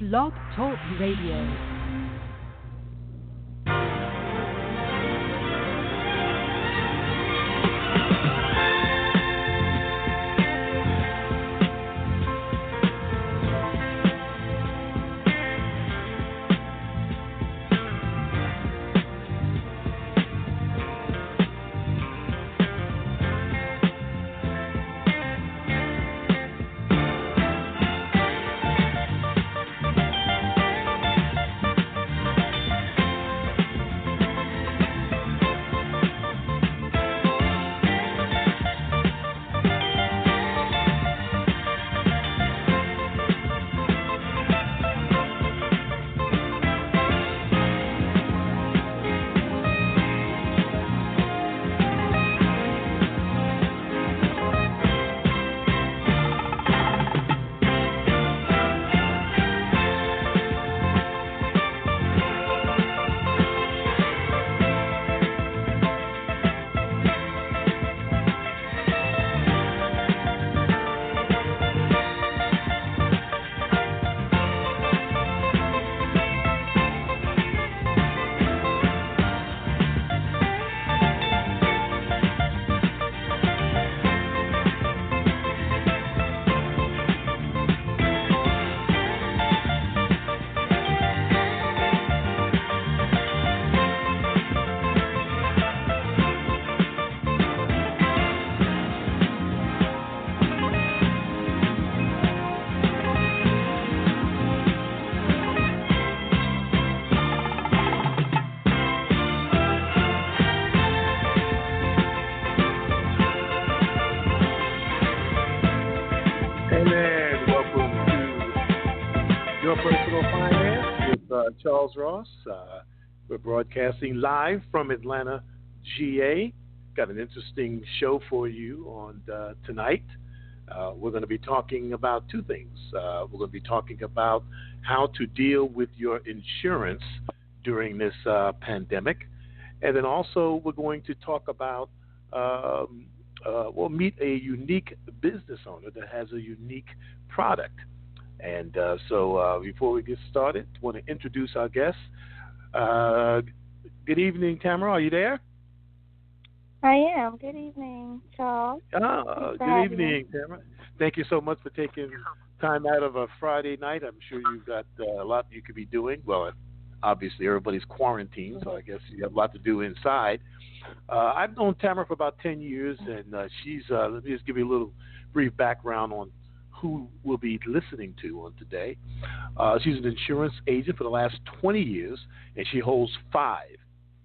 Blog Talk Radio. Personal Finance with uh, Charles Ross. Uh, we're broadcasting live from Atlanta, GA. Got an interesting show for you on uh, tonight. Uh, we're going to be talking about two things. Uh, we're going to be talking about how to deal with your insurance during this uh, pandemic, and then also we're going to talk about um, we'll meet a unique business owner that has a unique product. And uh, so, uh, before we get started, I want to introduce our guests. Uh, good evening, Tamara. Are you there? I am. Good evening, Charles. Ah, good evening, Tamara. Thank you so much for taking time out of a Friday night. I'm sure you've got uh, a lot you could be doing. Well, obviously everybody's quarantined, so I guess you have a lot to do inside. Uh, I've known Tamara for about 10 years, and uh, she's, uh, let me just give you a little brief background on who we'll be listening to on today. Uh, she's an insurance agent for the last 20 years, and she holds five,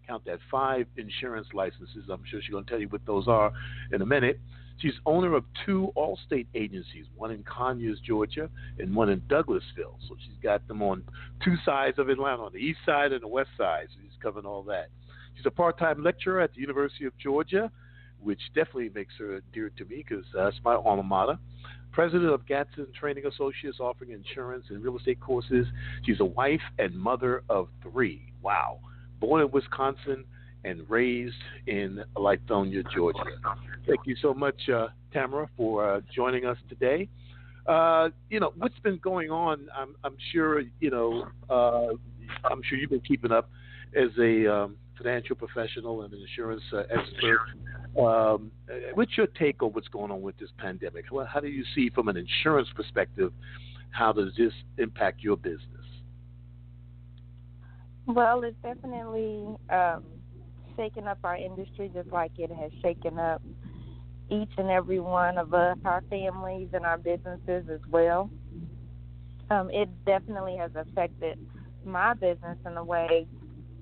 count that, five insurance licenses. I'm sure she's going to tell you what those are in a minute. She's owner of two Allstate agencies, one in Conyers, Georgia, and one in Douglasville. So she's got them on two sides of Atlanta, on the east side and the west side. So she's covering all that. She's a part-time lecturer at the University of Georgia, which definitely makes her dear to me because uh, that's my alma mater. President of Gatson Training Associates, offering insurance and real estate courses. She's a wife and mother of three. Wow. Born in Wisconsin and raised in Lithonia, Georgia. Thank you so much, uh, Tamara, for uh, joining us today. Uh, you know what's been going on. I'm, I'm sure you know. Uh, I'm sure you've been keeping up as a um, financial professional and an insurance uh, expert. Um, what's your take on what's going on with this pandemic? Well, how do you see, from an insurance perspective, how does this impact your business? Well, it's definitely um, shaken up our industry just like it has shaken up each and every one of us, our families, and our businesses as well. Um, it definitely has affected my business in a way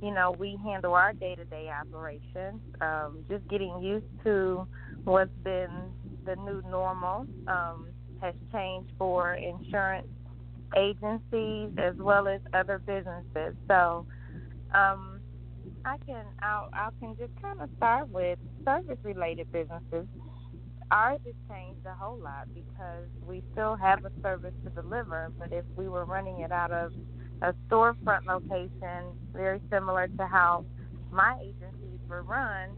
you know, we handle our day to day operations. Um, just getting used to what's been the new normal um, has changed for insurance agencies as well as other businesses. So um, I can I can just kind of start with service related businesses. Ours has changed a whole lot because we still have a service to deliver, but if we were running it out of a storefront location, very similar to how my agencies were run.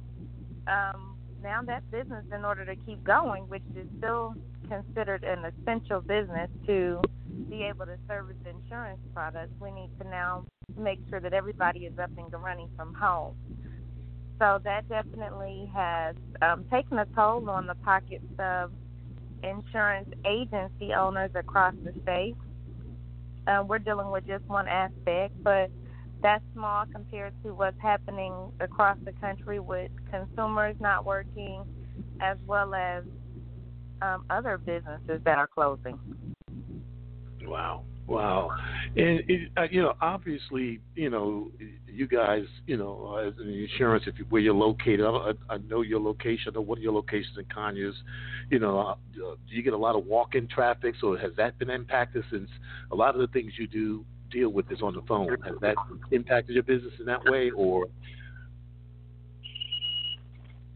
Um, now that business, in order to keep going, which is still considered an essential business to be able to service insurance products, we need to now make sure that everybody is up and running from home. So that definitely has um, taken a toll on the pockets of insurance agency owners across the state. Uh, we're dealing with just one aspect, but that's small compared to what's happening across the country with consumers not working, as well as um, other businesses that are closing. Wow. Wow, and it, uh, you know, obviously, you know, you guys, you know, as an insurance, if you, where you're located, I, I know your location. I know what your locations in Conyers. You know, uh, do you get a lot of walk-in traffic? So has that been impacted since a lot of the things you do deal with is on the phone? Has that impacted your business in that way, or?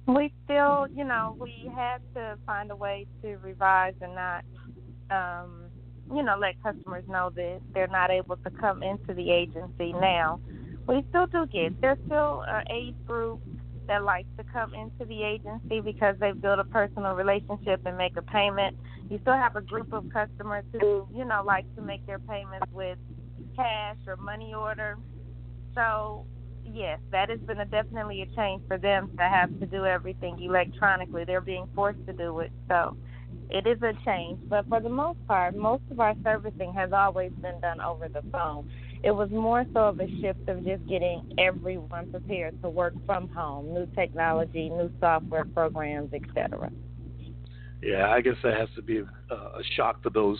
We still, you know, we had to find a way to revise and not. Um, you know, let customers know that they're not able to come into the agency now. We still do get there's still an age group that likes to come into the agency because they've built a personal relationship and make a payment. You still have a group of customers who, you know, like to make their payments with cash or money order. So yes, that has been a, definitely a change for them to have to do everything electronically. They're being forced to do it. So it is a change, but for the most part, most of our servicing has always been done over the phone. It was more so of a shift of just getting everyone prepared to work from home, new technology, new software programs, etc. Yeah, I guess that has to be a, a shock to those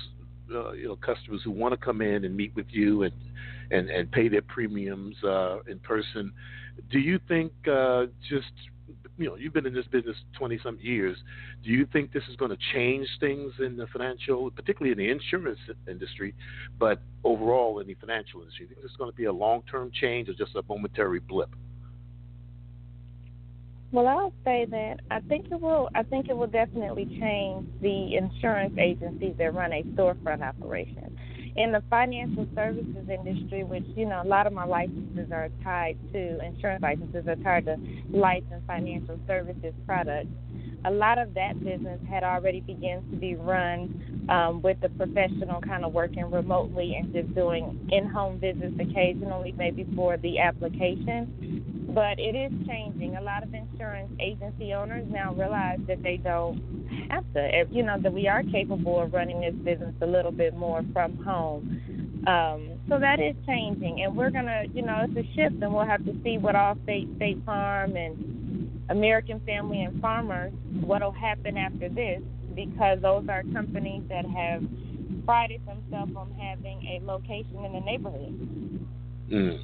uh, you know customers who want to come in and meet with you and and and pay their premiums uh, in person. Do you think uh, just you know you've been in this business 20 some years. Do you think this is going to change things in the financial particularly in the insurance industry but overall in the financial industry? Do you think this is going to be a long term change or just a momentary blip? Well, I'll say that I think it will. I think it will definitely change the insurance agencies that run a storefront operation in the financial services industry, which you know a lot of my licenses are tied to insurance licenses are tied to life and financial services products. A lot of that business had already begun to be run um, with the professional kind of working remotely and just doing in-home visits occasionally, maybe for the application but it is changing. A lot of insurance agency owners now realize that they don't have to. You know that we are capable of running this business a little bit more from home. Um, so that is changing, and we're gonna, you know, it's a shift, and we'll have to see what Allstate state Farm, and American Family and Farmers what'll happen after this, because those are companies that have prided themselves on having a location in the neighborhood. Mm.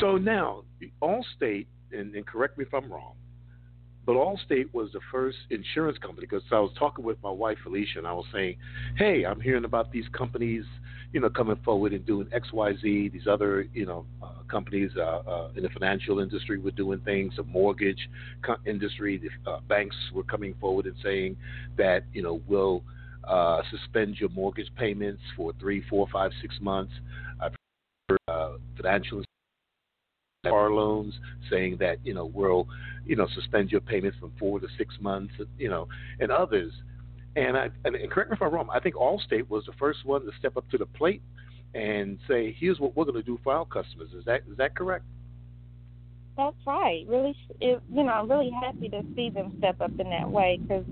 So now, Allstate, and, and correct me if I'm wrong, but Allstate was the first insurance company because I was talking with my wife Felicia, and I was saying, "Hey, I'm hearing about these companies, you know, coming forward and doing X, Y, Z. These other, you know, uh, companies uh, uh, in the financial industry were doing things. The mortgage co- industry, the uh, banks were coming forward and saying that, you know, we'll uh, suspend your mortgage payments for three, four, five, six months. I've heard uh, financial car loans, saying that you know we'll you know suspend your payments from four to six months, you know, and others. And I and, and correct me if I'm wrong. I think Allstate was the first one to step up to the plate and say, "Here's what we're going to do for our customers." Is that is that correct? That's right. Really, it, you know, I'm really happy to see them step up in that way because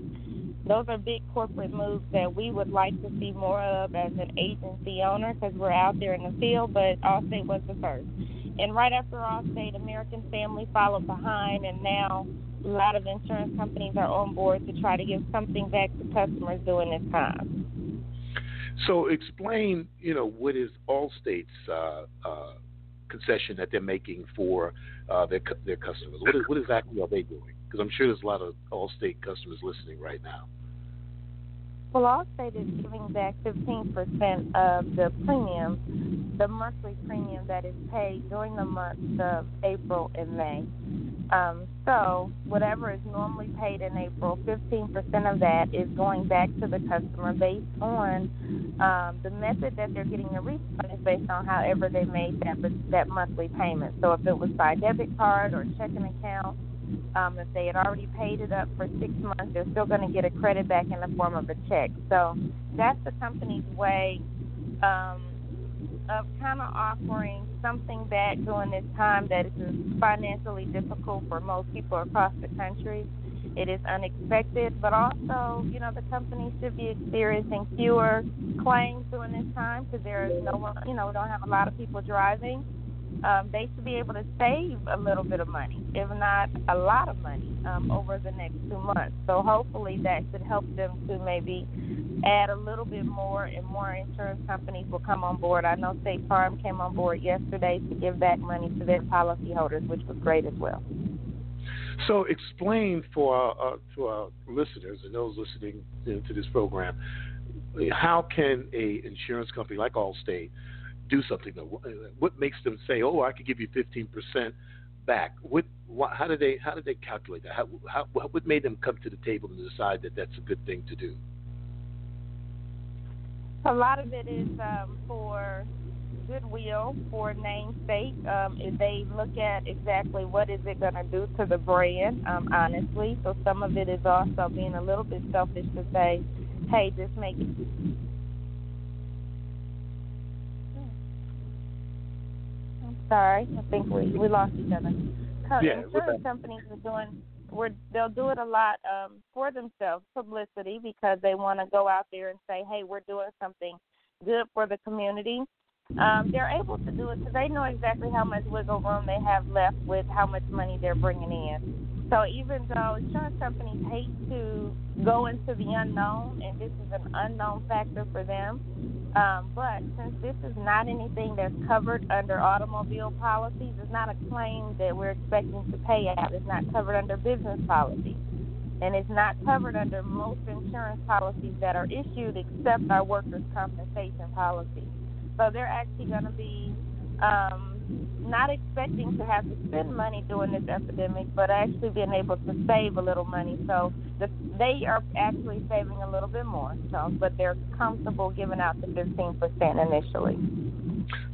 those are big corporate moves that we would like to see more of as an agency owner because we're out there in the field. But Allstate was the first. And right after Allstate, American Family followed behind, and now a lot of insurance companies are on board to try to give something back to customers during this time. So, explain, you know, what is Allstate's uh, uh, concession that they're making for uh, their their customers? What, is, what exactly are they doing? Because I'm sure there's a lot of Allstate customers listening right now. Well, Allstate is giving back 15% of the premium, the monthly premium that is paid during the months of April and May. Um, so, whatever is normally paid in April, 15% of that is going back to the customer based on um, the method that they're getting the refund is based on however they made that that monthly payment. So, if it was by debit card or checking account, um, if they had already paid it up for six months, they're still going to get a credit back in the form of a check. So that's the company's way um, of kind of offering something back during this time that is financially difficult for most people across the country. It is unexpected, but also, you know, the company should be experiencing fewer claims during this time because there is no one, you know, we don't have a lot of people driving. Um, they should be able to save a little bit of money, if not a lot of money, um, over the next two months. So hopefully that should help them to maybe add a little bit more, and more insurance companies will come on board. I know State Farm came on board yesterday to give back money to their policyholders, which was great as well. So, explain for our, uh, to our listeners and those listening to this program, how can a insurance company like Allstate do something? Though? What makes them say, "Oh, I could give you 15 percent back"? What, what, how did they how did they calculate that? How, how, what made them come to the table and decide that that's a good thing to do? A lot of it is um, for goodwill for namesake. Um, if they look at exactly what is it going to do to the brand, um, honestly. So some of it is also being a little bit selfish to say, hey, just make it. I'm sorry. I think we we lost each other. Yeah, insurance companies are doing we're, they'll do it a lot um, for themselves, publicity, because they want to go out there and say, hey, we're doing something good for the community. Um, they're able to do it because they know exactly how much wiggle room they have left with how much money they're bringing in. So even though insurance companies hate to go into the unknown, and this is an unknown factor for them, um, but since this is not anything that's covered under automobile policies, it's not a claim that we're expecting to pay out. It's not covered under business policies, and it's not covered under most insurance policies that are issued except our workers' compensation policy. So they're actually going to be um, not expecting to have to spend money during this epidemic, but actually being able to save a little money. So the, they are actually saving a little bit more. So, but they're comfortable giving out the 15% initially.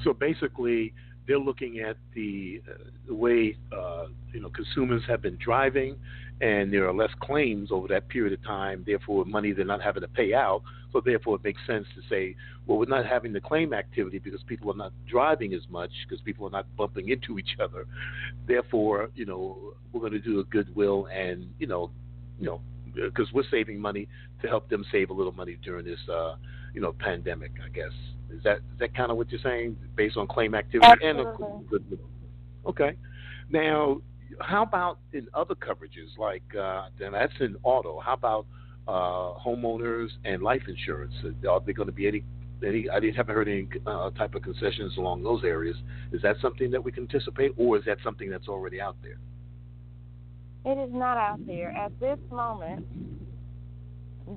So basically, they're looking at the, uh, the way uh, you know consumers have been driving, and there are less claims over that period of time. Therefore, money they're not having to pay out. So therefore, it makes sense to say, well, we're not having the claim activity because people are not driving as much because people are not bumping into each other. Therefore, you know, we're going to do a goodwill and you know, you know, because we're saving money to help them save a little money during this, uh, you know, pandemic. I guess is that is that kind of what you're saying based on claim activity Absolutely. and? Okay. Now, how about in other coverages like uh, then that's in auto? How about uh, homeowners and life insurance? Are there going to be any? Any, I didn't haven't heard any uh, type of concessions along those areas. Is that something that we can anticipate, or is that something that's already out there? It is not out there at this moment.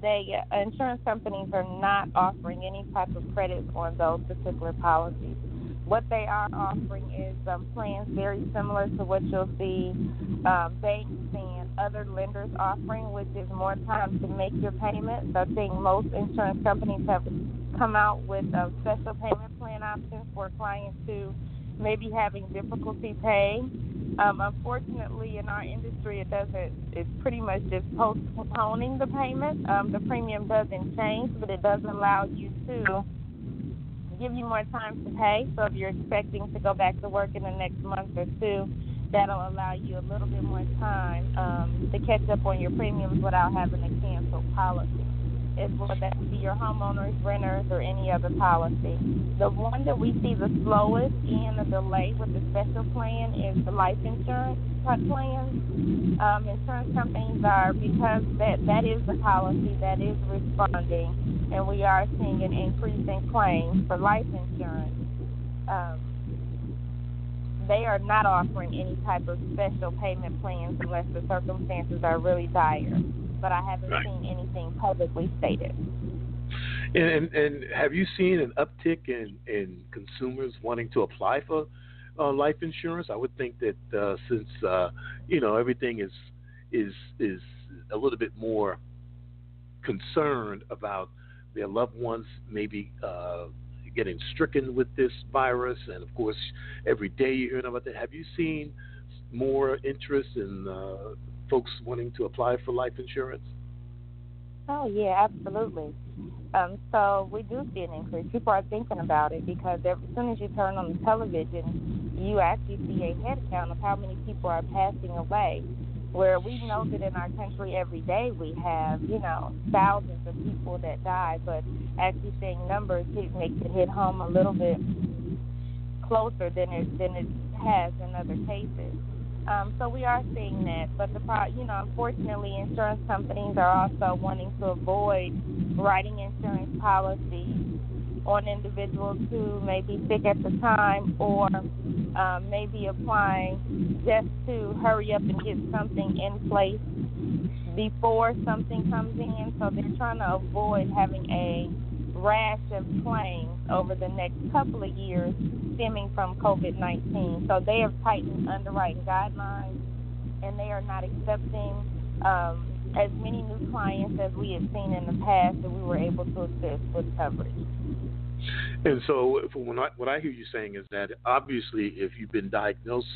They uh, insurance companies are not offering any type of credit on those particular policies. What they are offering is um, plans very similar to what you'll see um, banks and other lenders offering, which is more time to make your payment. So I think most insurance companies have come out with a special payment plan options for clients who may be having difficulty paying. Um, unfortunately, in our industry, it doesn't. It's pretty much just postponing the payment. Um, the premium doesn't change, but it does allow you to give you more time to pay. So if you're expecting to go back to work in the next month or two, that'll allow you a little bit more time um, to catch up on your premiums without having to cancel policy as well that be your homeowners, renters, or any other policy. The one that we see the slowest in the delay with the special plan is the life insurance plans. Um, insurance companies are because that that is the policy that is responding, and we are seeing an increase in claims for life insurance. Um, they are not offering any type of special payment plans unless the circumstances are really dire but I haven't right. seen anything publicly stated. And, and have you seen an uptick in, in consumers wanting to apply for uh, life insurance? I would think that uh, since uh, you know everything is is is a little bit more concerned about their loved ones maybe uh, getting stricken with this virus, and of course every day you hear about that. Have you seen more interest in uh, folks wanting to apply for life insurance? Oh yeah, absolutely. Um, so we do see an increase. People are thinking about it because as soon as you turn on the television, you actually see a head count of how many people are passing away. Where we know that in our country every day we have, you know, thousands of people that die, but actually seeing numbers it makes it hit home a little bit closer than it than it has in other cases. Um, so we are seeing that, but the pro, you know, unfortunately, insurance companies are also wanting to avoid writing insurance policies on individuals who may be sick at the time or um, maybe applying just to hurry up and get something in place before something comes in. So they're trying to avoid having a rash of claims over the next couple of years stemming from COVID 19. So they have tightened underwriting guidelines and they are not accepting um, as many new clients as we have seen in the past that we were able to assist with coverage. And so, what I, what I hear you saying is that obviously, if you've been diagnosed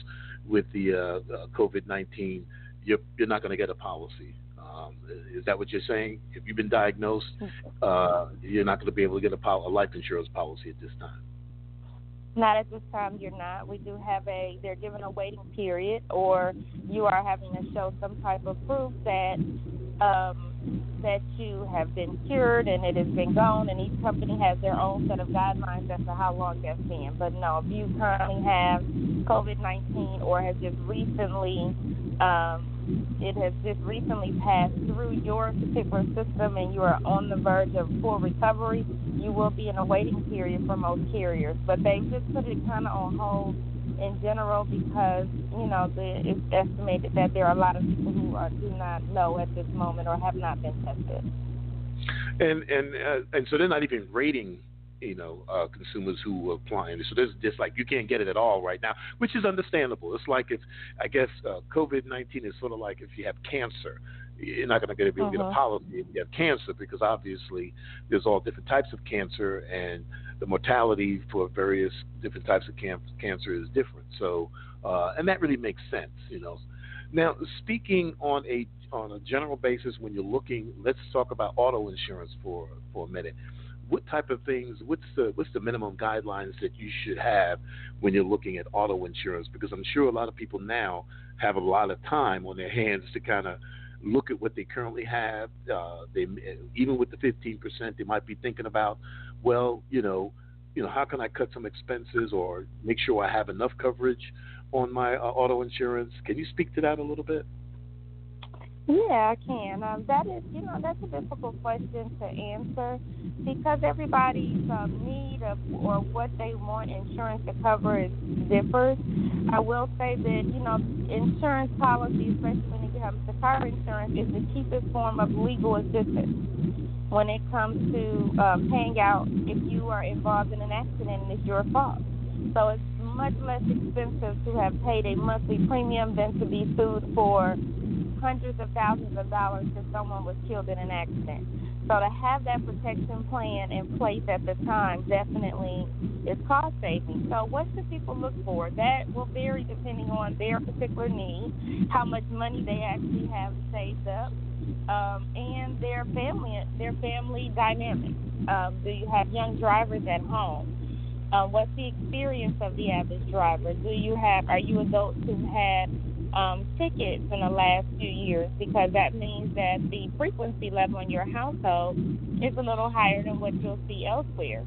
with the uh, uh, COVID nineteen, you're you're not going to get a policy. Um, is that what you're saying? If you've been diagnosed, uh, you're not going to be able to get a, pol- a life insurance policy at this time. Not at this time, you're not. We do have a, they're given a waiting period, or you are having to show some type of proof that um, that you have been cured and it has been gone, and each company has their own set of guidelines as to how long that's been. But no, if you currently have COVID 19 or has just recently um, it has just recently passed through your particular system and you are on the verge of full recovery, you will be in a waiting period for most carriers. But they've just put it kind of on hold in general because you know the, it's estimated that there are a lot of people who are, do not know at this moment or have not been tested. And and uh, and so they're not even rating you know uh, consumers who are applying. So there's just like you can't get it at all right now, which is understandable. It's like if I guess uh, COVID nineteen is sort of like if you have cancer. You're not going to be able to get a uh-huh. policy if you have cancer because obviously there's all different types of cancer and the mortality for various different types of can- cancer is different. So, uh, and that really makes sense, you know. Now, speaking on a on a general basis, when you're looking, let's talk about auto insurance for for a minute what type of things what's the what's the minimum guidelines that you should have when you're looking at auto insurance? Because i'm sure a lot of people now have a lot of time on their hands to kind of look at what they currently have. Uh, they even with the 15% they might be thinking about well you know you know how can i cut some expenses or make sure i have enough coverage on my uh, auto insurance? Can you speak to that a little bit yeah, I can. Um, that is, you know, that's a difficult question to answer because everybody's um, need of or what they want insurance to cover is differs. I will say that you know, insurance policy, especially when it comes to car insurance, is the cheapest form of legal assistance when it comes to um, paying out if you are involved in an accident and it's your fault. So it's much less expensive to have paid a monthly premium than to be sued for hundreds of thousands of dollars if someone was killed in an accident. So to have that protection plan in place at the time definitely is cost saving. So what should people look for? That will vary depending on their particular need, how much money they actually have saved up, um, and their family their family dynamics. Um, do you have young drivers at home? Uh, what's the experience of the average driver? Do you have are you adults who had um, tickets in the last few years because that means that the frequency level in your household is a little higher than what you'll see elsewhere.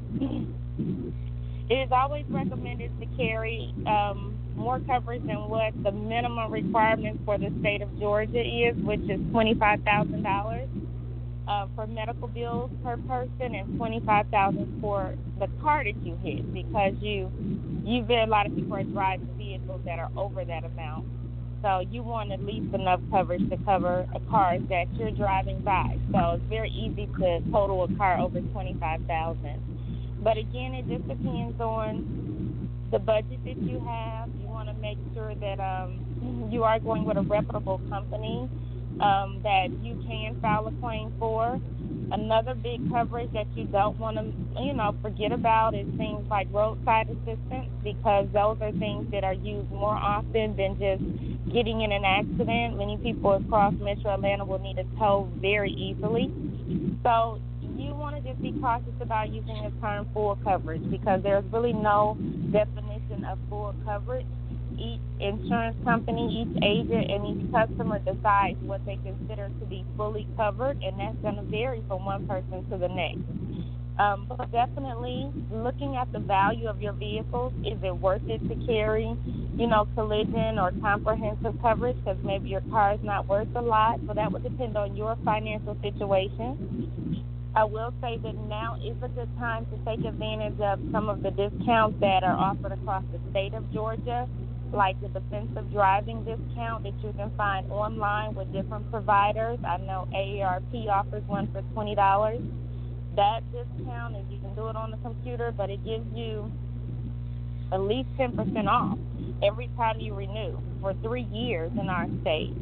it is always recommended to carry um, more coverage than what the minimum requirement for the state of Georgia is, which is $25,000 uh, for medical bills per person and $25,000 for the car that you hit because you you've been a lot of people are driving vehicles that are over that amount. So you want at least enough coverage to cover a car that you're driving by. So it's very easy to total a car over twenty five thousand. But again, it just depends on the budget that you have. You want to make sure that um, you are going with a reputable company um, that you can file a claim for. Another big coverage that you don't want to, you know, forget about is things like roadside assistance because those are things that are used more often than just getting in an accident. Many people across Metro Atlanta will need a tow very easily. So you want to just be cautious about using the term full coverage because there's really no definition of full coverage. Each insurance company, each agent, and each customer decides what they consider to be fully covered, and that's going to vary from one person to the next. Um, but definitely looking at the value of your vehicles. Is it worth it to carry, you know, collision or comprehensive coverage? Because maybe your car is not worth a lot. So that would depend on your financial situation. I will say that now is a good time to take advantage of some of the discounts that are offered across the state of Georgia, like the defensive driving discount that you can find online with different providers. I know AARP offers one for twenty dollars that discount is you can do it on the computer, but it gives you at least 10% off every time you renew for three years in our state.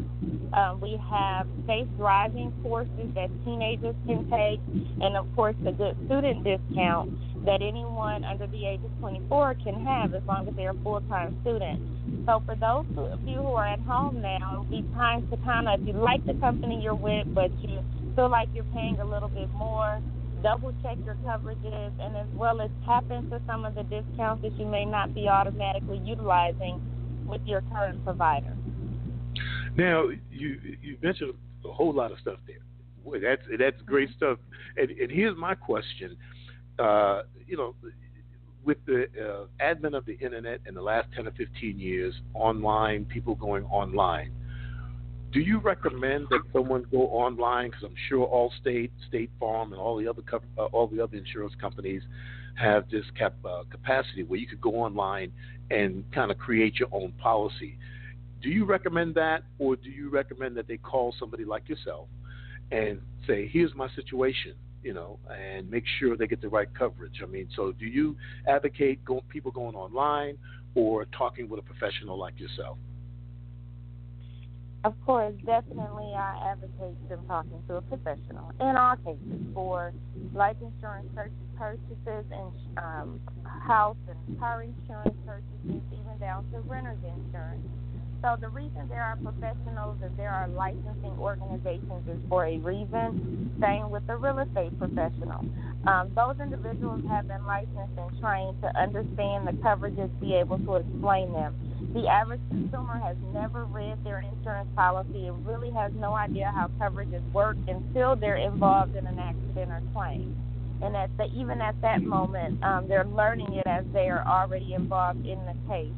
Um, we have safe driving courses that teenagers can take, and of course, the good student discount that anyone under the age of 24 can have as long as they're a full time student. So, for those of you who are at home now, it'll be time to kind of, if you like the company you're with, but you feel like you're paying a little bit more, double check your coverages and as well as tap into some of the discounts that you may not be automatically utilizing with your current provider. Now, you you mentioned a whole lot of stuff there. Boy, that's that's great stuff. And, and here's my question: uh, you know, with the uh, advent of the internet in the last ten or fifteen years, online people going online, do you recommend that someone go online? Because I'm sure Allstate, State Farm, and all the other uh, all the other insurance companies have this cap, uh, capacity where you could go online and kind of create your own policy. Do you recommend that, or do you recommend that they call somebody like yourself and say, "Here's my situation," you know, and make sure they get the right coverage? I mean, so do you advocate go, people going online or talking with a professional like yourself? Of course, definitely I advocate them talking to a professional in all cases for life insurance purchases and um, house and car insurance purchases, even down to renter's insurance. So the reason there are professionals and there are licensing organizations is for a reason. Same with the real estate professional. Um, those individuals have been licensed and trained to understand the coverages, be able to explain them the average consumer has never read their insurance policy and really has no idea how coverages work until they're involved in an accident or claim. And at the, even at that moment, um, they're learning it as they are already involved in the case.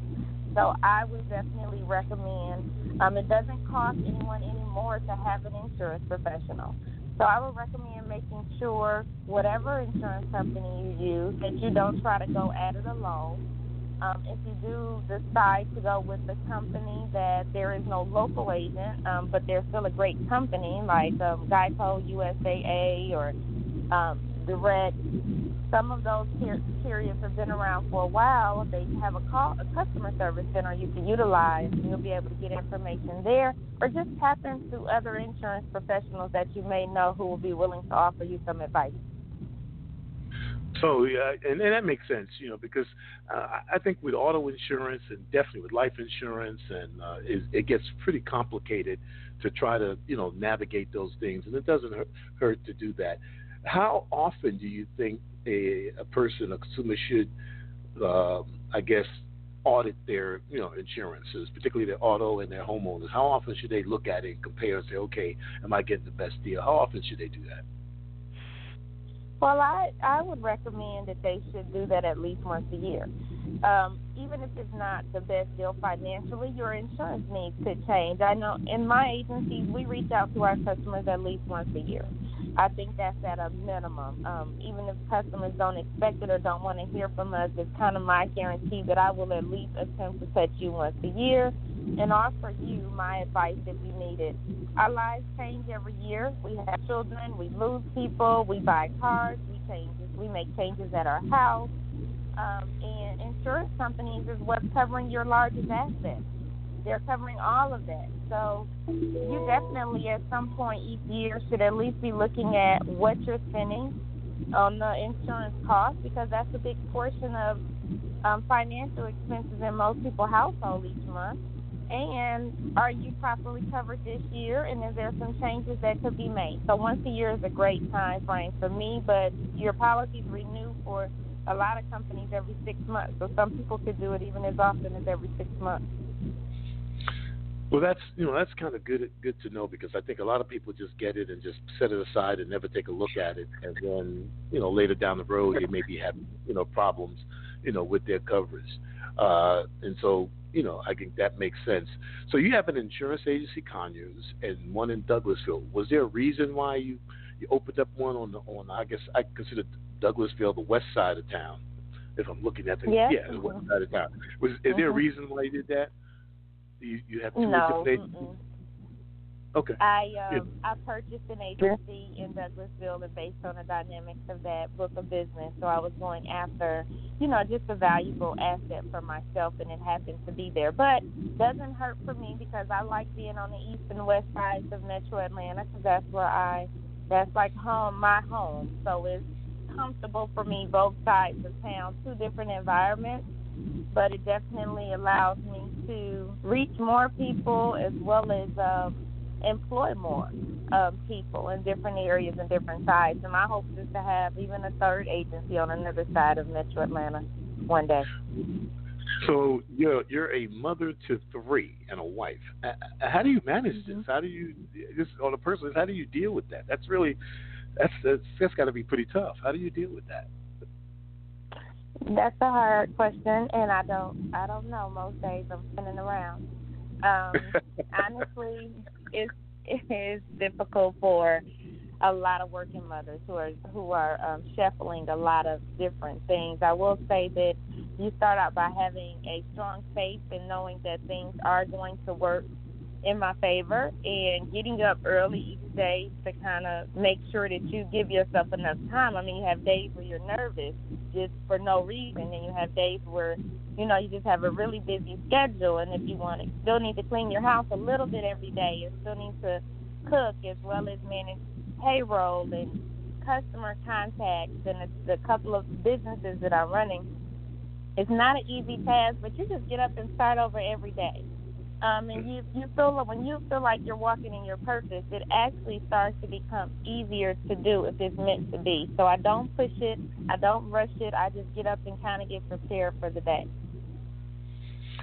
So I would definitely recommend. Um, it doesn't cost anyone anymore to have an insurance professional. So I would recommend making sure whatever insurance company you use that you don't try to go at it alone um, if you do decide to go with the company that there is no local agent, um, but there's still a great company like um, Geico, USAA, or um, Direct, some of those carriers have been around for a while. They have a call, a customer service center you can utilize. And you'll be able to get information there, or just tap into other insurance professionals that you may know who will be willing to offer you some advice. So yeah, and, and that makes sense, you know, because uh, I think with auto insurance and definitely with life insurance, and uh, it, it gets pretty complicated to try to you know navigate those things, and it doesn't hurt, hurt to do that. How often do you think a, a person, a consumer, should, uh, I guess, audit their you know insurances, particularly their auto and their homeowners? How often should they look at it and compare and say, okay, am I getting the best deal? How often should they do that? Well, I I would recommend that they should do that at least once a year. Um, even if it's not the best deal financially, your insurance needs could change. I know in my agency we reach out to our customers at least once a year. I think that's at a minimum. Um, even if customers don't expect it or don't want to hear from us, it's kind of my guarantee that I will at least attempt to touch you once a year and offer you my advice if you need it. Our lives change every year. We have children, we lose people, we buy cars, we change, we make changes at our house. Um, and insurance companies is what's covering your largest asset. They're covering all of that. So you definitely, at some point each year, should at least be looking at what you're spending on the insurance cost because that's a big portion of um, financial expenses in most people's household each month and are you properly covered this year? And is there some changes that could be made? So once a year is a great time frame for me, but your policies renew for a lot of companies every six months. So some people could do it even as often as every six months. Well, that's you know that's kind of good good to know because I think a lot of people just get it and just set it aside and never take a look at it, and then you know later down the road they maybe have you know problems you know with their coverage, uh, and so you know I think that makes sense. So you have an insurance agency, Conyers, and one in Douglasville. Was there a reason why you you opened up one on the on I guess I consider Douglasville the west side of town, if I'm looking at the yeah, yeah the west side of town. Was is mm-hmm. there a mm-hmm. reason why you did that? You you have two no, different Okay. I um, yeah. I purchased an agency in Douglasville and based on the dynamics of that book of business. So I was going after, you know, just a valuable asset for myself and it happened to be there. But doesn't hurt for me because I like being on the east and west sides of Metro Atlanta because that's where I that's like home my home. So it's comfortable for me both sides of town, two different environments but it definitely allows me to reach more people as well as um, employ more um, people in different areas and different sides. And my hope is to have even a third agency on another side of Metro Atlanta one day. So you're you're a mother to three and a wife. How do you manage mm-hmm. this? How do you just on a personal? How do you deal with that? That's really that's that's, that's got to be pretty tough. How do you deal with that? That's a hard question, and I don't I don't know. Most days I'm spinning around. Um, honestly, it's it is difficult for a lot of working mothers who are who are um, shuffling a lot of different things. I will say that you start out by having a strong faith and knowing that things are going to work in my favor and getting up early each day to kind of make sure that you give yourself enough time. I mean, you have days where you're nervous just for no reason, and you have days where you know you just have a really busy schedule. And if you want to, still need to clean your house a little bit every day, you still need to cook as well as manage payroll and customer contacts and the couple of businesses that I'm running. It's not an easy task, but you just get up and start over every day. Um, and you you feel when you feel like you're walking in your purpose, it actually starts to become easier to do if it's meant to be. So I don't push it, I don't rush it. I just get up and kind of get prepared for the day.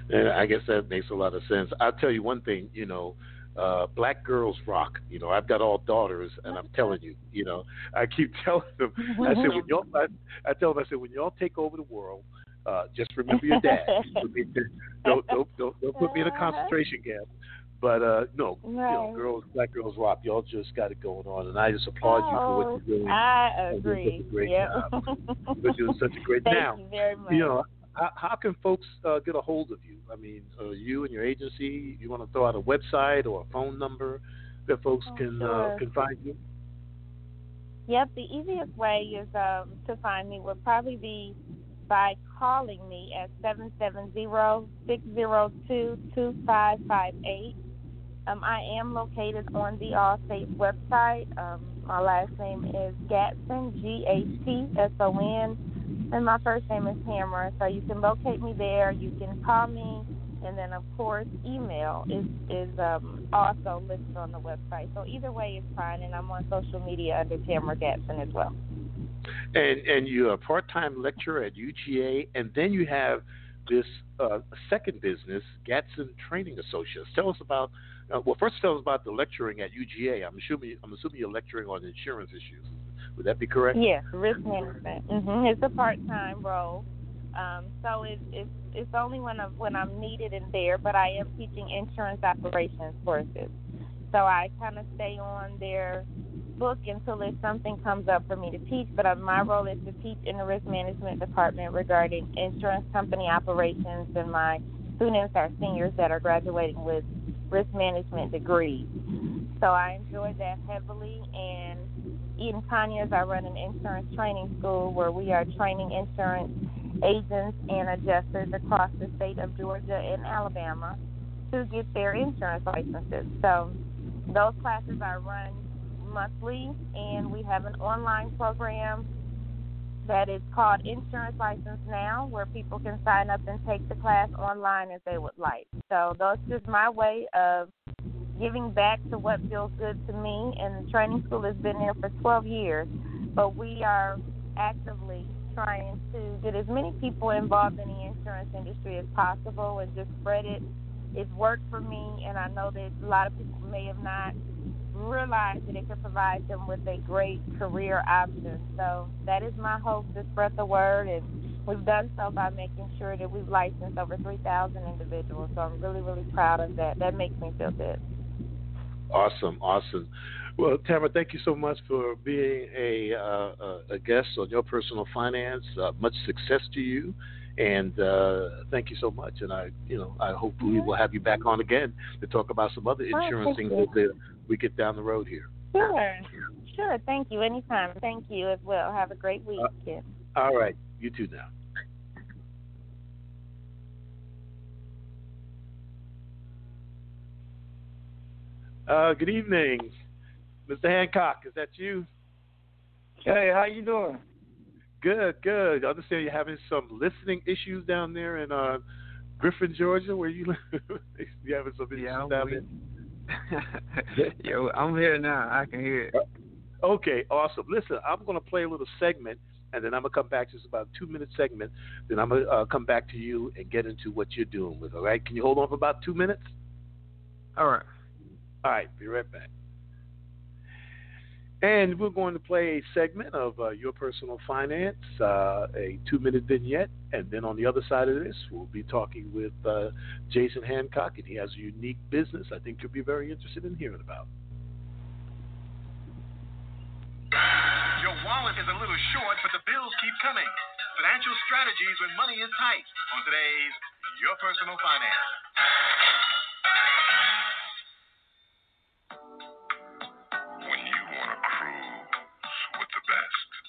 And I guess that makes a lot of sense. I'll tell you one thing, you know, uh, black girls rock. You know, I've got all daughters, and I'm telling you, you know, I keep telling them. I said when y'all, I, I tell them, I said when y'all take over the world, uh, just remember your dad. don't, don't, don't, don't put me in a concentration camp. But uh, no, right. you know, girls, black girls rock. Y'all just got it going on, and I just applaud oh, you for what oh, you're doing. I agree. You're doing such a great yep. job. You're doing such a great Thank now. you very much. You know, how, how can folks uh, get a hold of you? I mean, uh, you and your agency. You want to throw out a website or a phone number that folks oh, can sure. uh, can find you? Yep, the easiest way is um, to find me would probably be by calling me at 770-602-2558. Um, I am located on the Allstate website. Um, my last name is Gatson, G-A-T-S-O-N, and my first name is Tamara. So you can locate me there. You can call me, and then of course email is is um, also listed on the website. So either way is fine, and I'm on social media under Tamara Gatson as well and and you're a part-time lecturer at UGA, and then you have this uh, second business, Gatson Training Associates. Tell us about. Uh, well, first tell us about the lecturing at UGA. I'm assuming I'm assuming you're lecturing on insurance issues. Would that be correct? Yes, risk management. Mm-hmm. It's a part-time role, um, so it's it's it's only when I'm when I'm needed in there. But I am teaching insurance operations courses, so I kind of stay on there book until if something comes up for me to teach. But uh, my role is to teach in the risk management department regarding insurance company operations, and my students are seniors that are graduating with risk management degrees. So I enjoy that heavily. And in Conyers, I run an insurance training school where we are training insurance agents and adjusters across the state of Georgia and Alabama to get their insurance licenses. So those classes I run monthly, and we have an online program that is called Insurance License Now, where people can sign up and take the class online if they would like. So that's just my way of giving back to what feels good to me. And the training school has been there for 12 years, but we are actively trying to get as many people involved in the insurance industry as possible and just spread it. It's worked for me, and I know that a lot of people may have not realize that it could provide them with a great career option. So that is my hope to spread the word, and we've done so by making sure that we've licensed over 3,000 individuals. So I'm really, really proud of that. That makes me feel good. Awesome, awesome. Well, Tamara, thank you so much for being a uh, a guest on your personal finance. Uh, much success to you, and uh, thank you so much. And I, you know, I hope we will have you back on again to talk about some other insurance things that we get down the road here. Sure, sure. Thank you. Anytime. Thank you as well. Have a great week, uh, All right. You too now. Uh, good evening, Mr. Hancock. Is that you? Hey, how you doing? Good, good. I understand you're having some listening issues down there in uh, Griffin, Georgia, where you live. you having some issues yeah, down there? Yo, I'm here now. I can hear it. Okay, awesome. Listen, I'm going to play a little segment, and then I'm going to come back. to Just about a two minute segment. Then I'm going to uh, come back to you and get into what you're doing with. All right? Can you hold on for about two minutes? All right. All right. Be right back. And we're going to play a segment of uh, Your Personal Finance, uh, a two minute vignette. And then on the other side of this, we'll be talking with uh, Jason Hancock, and he has a unique business I think you'll be very interested in hearing about. Your wallet is a little short, but the bills keep coming. Financial strategies when money is tight on today's Your Personal Finance. past.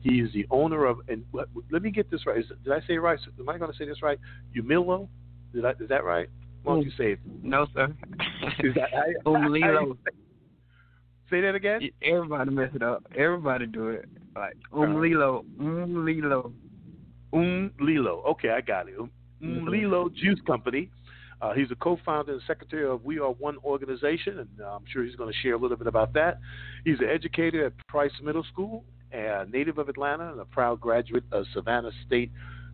He is the owner of, and let, let me get this right. Is, did I say it right? Am I going to say this right? Umilo? Did I, is that right? Why don't you say it? No, sir. is that, I, Umlilo. Say that again? Everybody mess it up. Everybody do it. Like Umlilo. Umlilo. Um Lilo. Okay, I got it. Um mm-hmm. Lilo Juice Company. Uh, he's a co-founder and secretary of We Are One organization, and uh, I'm sure he's going to share a little bit about that. He's an educator at Price Middle School, a native of Atlanta, and a proud graduate of Savannah State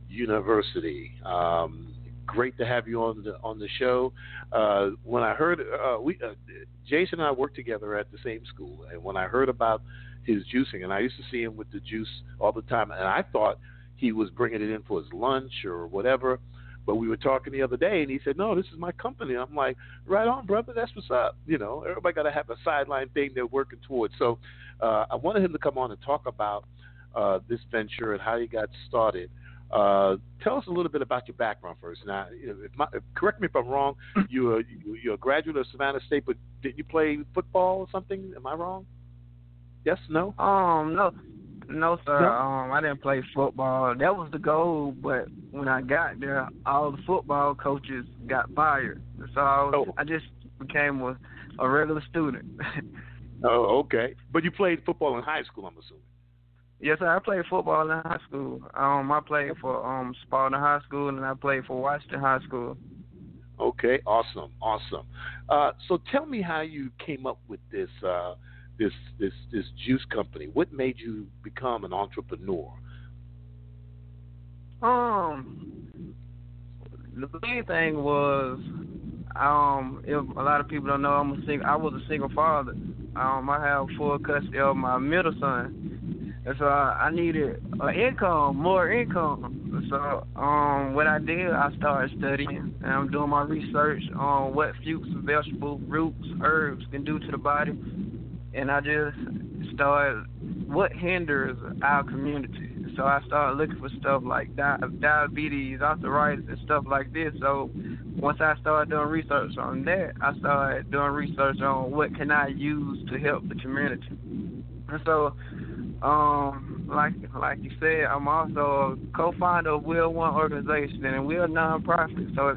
University. Um, great to have you on the on the show. Uh, when I heard uh, we, uh, Jason and I worked together at the same school, and when I heard about his juicing, and I used to see him with the juice all the time, and I thought he was bringing it in for his lunch or whatever. But we were talking the other day, and he said, "No, this is my company." I'm like, "Right on, brother. That's what's up." You know, everybody got to have a sideline thing they're working towards. So, uh, I wanted him to come on and talk about uh, this venture and how he got started. Uh, tell us a little bit about your background first. Now, if my, if, correct me if I'm wrong. You're you're a graduate of Savannah State, but did you play football or something? Am I wrong? Yes, no. Um, no, no, sir. No? Um, I didn't play football. That was the goal, but when I got there, all the football coaches got fired, so I, was, oh. I just became a, a regular student. oh, okay. But you played football in high school, I'm assuming. Yes, sir. I played football in high school. Um, I played for um Spalding High School, and I played for Washington High School. Okay, awesome, awesome. Uh, so tell me how you came up with this uh, this this this juice company. What made you become an entrepreneur? Um, the main thing was, um, if a lot of people don't know, I'm a single. I was a single father. Um, I have full custody of my middle son, and so I, I needed an income, more income. So, um, what I did, I started studying, and I'm doing my research on what fruits, vegetables, roots, herbs can do to the body and I just started what hinders our community. So I started looking for stuff like di- diabetes, arthritis, and stuff like this. So once I started doing research on that, I started doing research on what can I use to help the community. And so, um, like like you said, I'm also a co-founder of Will One organization, and we're a nonprofit. So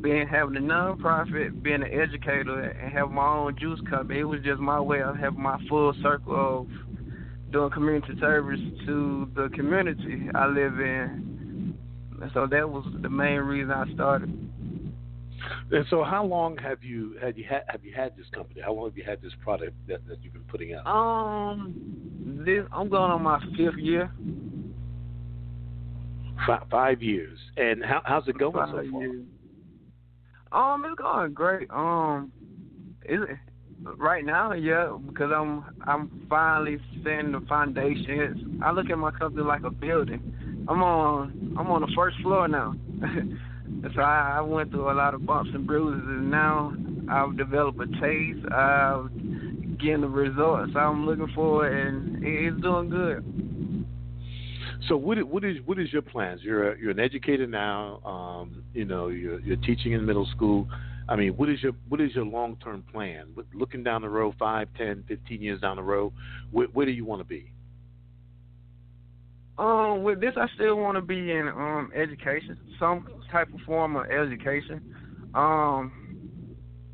being having a nonprofit, being an educator, and having my own juice company, it was just my way of having my full circle of doing community service to the community I live in. And so that was the main reason I started. And so, how long have you had you had have you had this company? How long have you had this product that, that you've been putting out? Um, this I'm going on my fifth year. Five, five years, and how, how's it going five so far? Years. Um, it's going great. Um, is it right now? Yeah, because I'm I'm finally setting the foundations. I look at my company like a building. I'm on I'm on the first floor now. so I, I went through a lot of bumps and bruises, and now I've developed a taste. I've getting the results I'm looking for, and it's doing good. So what what is what is your plans? You're a, you're an educator now. Um, you know, you're you're teaching in middle school. I mean, what is your what is your long term plan? Looking down the road, five, ten, fifteen years down the road, where, where do you want to be? Um, with this, I still want to be in um education, some type of form of education. Um,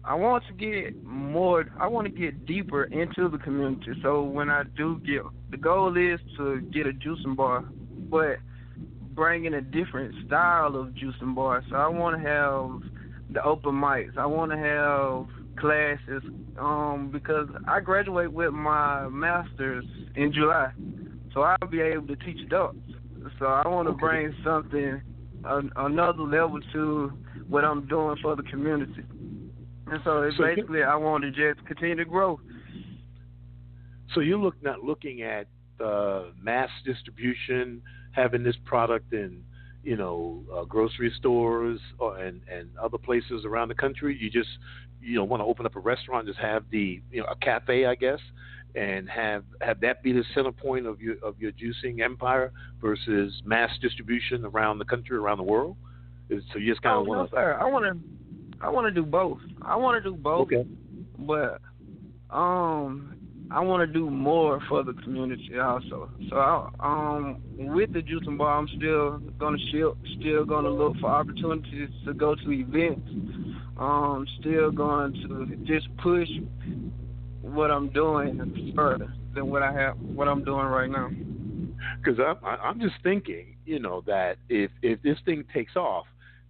I want to get more. I want to get deeper into the community. So when I do get, the goal is to get a juicing bar but bringing a different style of juicing bar. So I want to have the open mics. I want to have classes um, because I graduate with my master's in July, so I'll be able to teach adults. So I want to okay. bring something another level to what I'm doing for the community. And so it's so basically I want to just continue to grow. So you're look, not looking at uh, mass distribution, having this product in you know uh, grocery stores or, and and other places around the country. You just you know want to open up a restaurant, just have the you know a cafe, I guess, and have have that be the center point of your of your juicing empire versus mass distribution around the country, around the world. So you just kind oh, of want to. No, sir. I want to. I want to do both. I want to do both. Okay. But um, I want to do more for the community also. So, I, um, with the juicing bar, I'm still gonna ship, still gonna look for opportunities to go to events. Um, still going to just push what I'm doing further than what I have, what I'm doing right now. Because I'm, I'm just thinking, you know, that if if this thing takes off,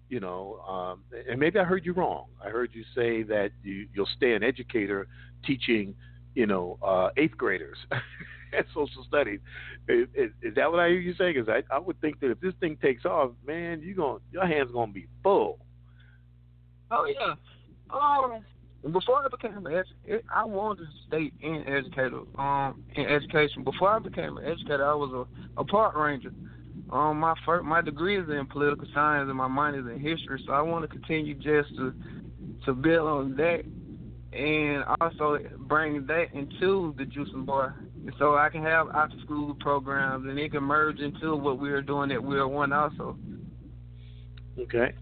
you know, um, and maybe I heard you wrong. I heard you say that you, you'll stay an educator teaching you know, uh, eighth graders at social studies. Is, is, is, that what I hear you saying? Because I, I would think that if this thing takes off, man, you going your hands gonna be full. Oh yeah. Um, before I became an educator, I wanted to stay in educator, um, in education. Before I became an educator, I was a, a park ranger. Um, my first, my degree is in political science and my minor is in history, so I want to continue just to to build on that and also bring that into the juicing bar, so I can have after school programs and it can merge into what we are doing at We're One also. Okay,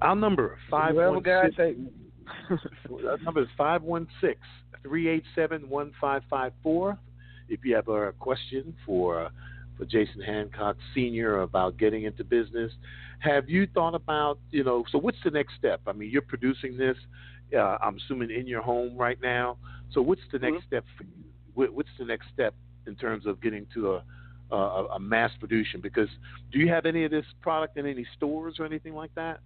our number five one six. Number is five one six three eight seven one five five four. If you have a question for for Jason Hancock Senior about getting into business, have you thought about you know? So what's the next step? I mean, you're producing this. Uh, I'm assuming in your home right now. So what's the next mm-hmm. step for you? What's the next step in terms of getting to a a, a mass production? Because do you have any of this product in any stores or anything like that?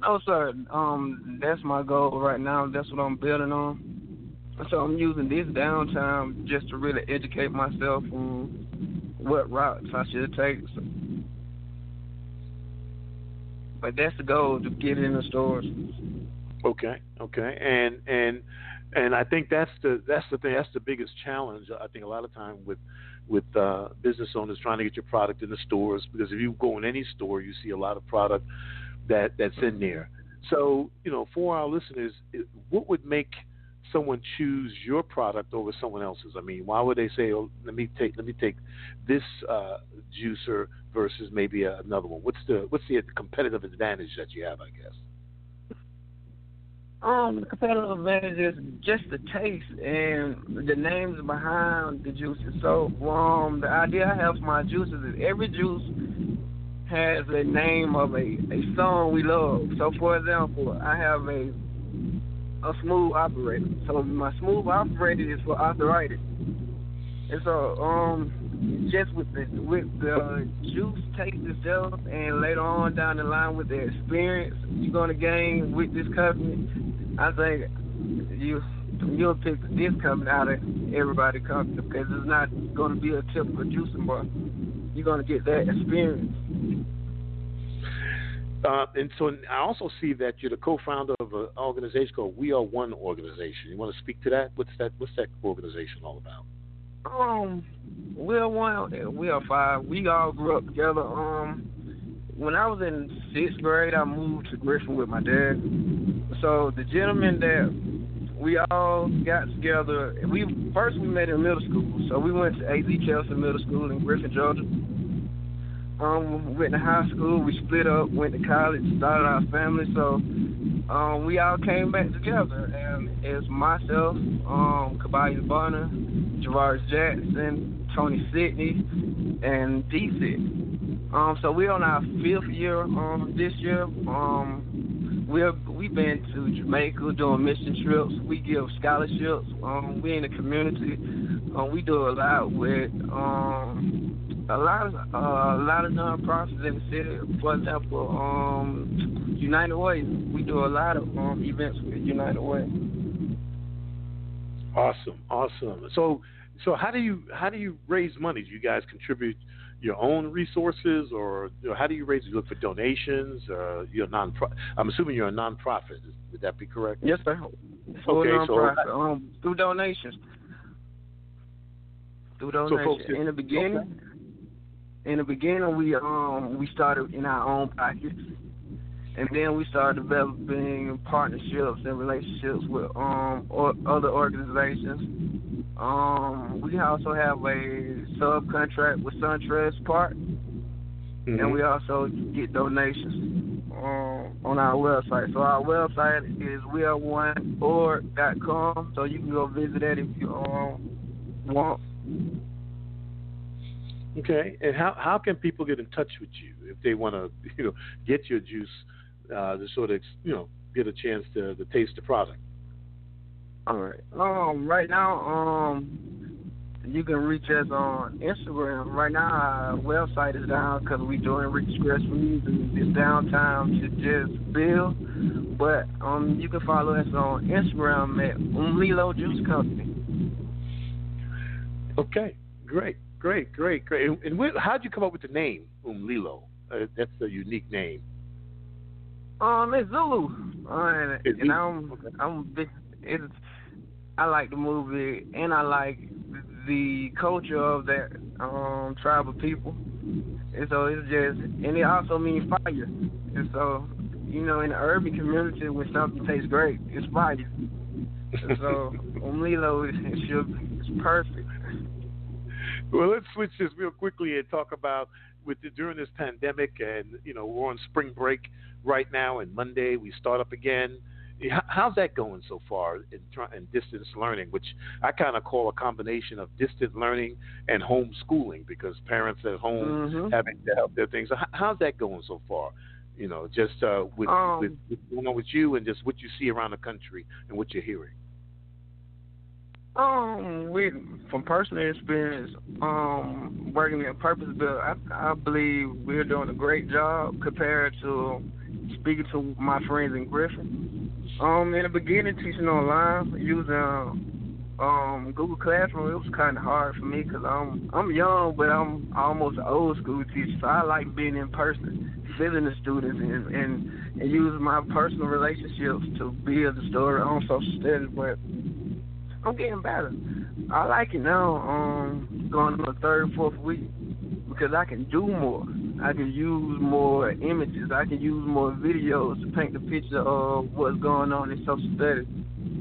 No, sir. Um, that's my goal right now. That's what I'm building on. So I'm using this downtime just to really educate myself on what routes I should take. So, but that's the goal to get in the stores. Okay, okay, and and and I think that's the that's the thing that's the biggest challenge. I think a lot of time with with uh, business owners trying to get your product in the stores because if you go in any store, you see a lot of product that that's in there. So you know, for our listeners, what would make someone choose your product over someone else's? I mean, why would they say, "Oh, let me take let me take this uh, juicer versus maybe another one"? What's the what's the competitive advantage that you have? I guess. Um, the competitive advantage is just the taste and the names behind the juices. So, um, the idea I have for my juices is every juice has a name of a, a song we love. So, for example, I have a a smooth operator. So my smooth operator is for arthritis. And so, um, just with the with the juice taste itself, and later on down the line with the experience you're gonna gain with this company, I think you you'll pick this company out of everybody company because it's not gonna be a typical juicing bar. You're gonna get that experience. Uh, and so I also see that you're the co-founder of an organization called We Are One Organization. You want to speak to that? What's that? What's that organization all about? Um, We Are One. We are five. We all grew up together. Um, when I was in sixth grade, I moved to Griffin with my dad. So the gentleman that we all got together, we first we met in middle school. So we went to AZ Kelsey Middle School in Griffin, Georgia. Um, went to high school, we split up, went to college, started our family, so um, we all came back together. And it's myself, um, Kabaya Bonner, Gerard Jackson, Tony Sidney, and DC. Um, so we're on our fifth year um, this year. Um, we're we've been to Jamaica doing mission trips. We give scholarships. Um, we in the community. Um, we do a lot with um, a lot of uh, a lot of nonprofits in the city. For example, um, United Way. We do a lot of um, events with United Way. Awesome, awesome. So, so how do you how do you raise money? Do you guys contribute your own resources, or you know, how do you raise? You look for donations. Uh, you're non. I'm assuming you're a nonprofit. Would that be correct? Yes, sir. okay, so um, through donations. Through donations. So in the beginning. Okay in the beginning we um we started in our own pockets and then we started developing partnerships and relationships with um or other organizations. Um we also have a subcontract with SunTrust Park mm-hmm. and we also get donations um, on our website. So our website is weareoneorg.com so you can go visit that if you um want. Okay, and how how can people get in touch with you if they want to you know get your juice uh, to sort of you know get a chance to, to taste the product? All right. Um, right now, um, you can reach us on Instagram. Right now, our website is down because we're doing Ricky Scratch Music. It's downtime to just build. But um, you can follow us on Instagram at Umlilo Juice Company. Okay, great. Great, great, great. And, and where, how'd you come up with the name Umlilo? Uh, that's a unique name. Um, it's Zulu, uh, and, and I'm okay. I'm. It's I like the movie, and I like the culture of that um tribe of people. And so it's just, and it also means fire. And so, you know, in the urban community, when something tastes great, it's fire. And so, Umlilo is it's perfect. Well, let's switch this real quickly and talk about with the, during this pandemic, and you know, we're on spring break right now, and Monday we start up again. How's that going so far in, in distance learning, which I kind of call a combination of distant learning and homeschooling because parents at home mm-hmm. having to help their things. How's that going so far? You know, just uh, with, um, with what's going on with you and just what you see around the country and what you're hearing. Um, we from personal experience, um, working in purpose built, I, I believe we're doing a great job compared to speaking to my friends in Griffin. Um, in the beginning, teaching online using um Google Classroom, it was kind of hard for me because I'm I'm young, but I'm almost an old school teacher, so I like being in person, feeling the students, and and, and use my personal relationships to build the story on social studies. But I'm getting better. I like it now. Um, going to the third, fourth week because I can do more. I can use more images. I can use more videos to paint the picture of what's going on in social studies.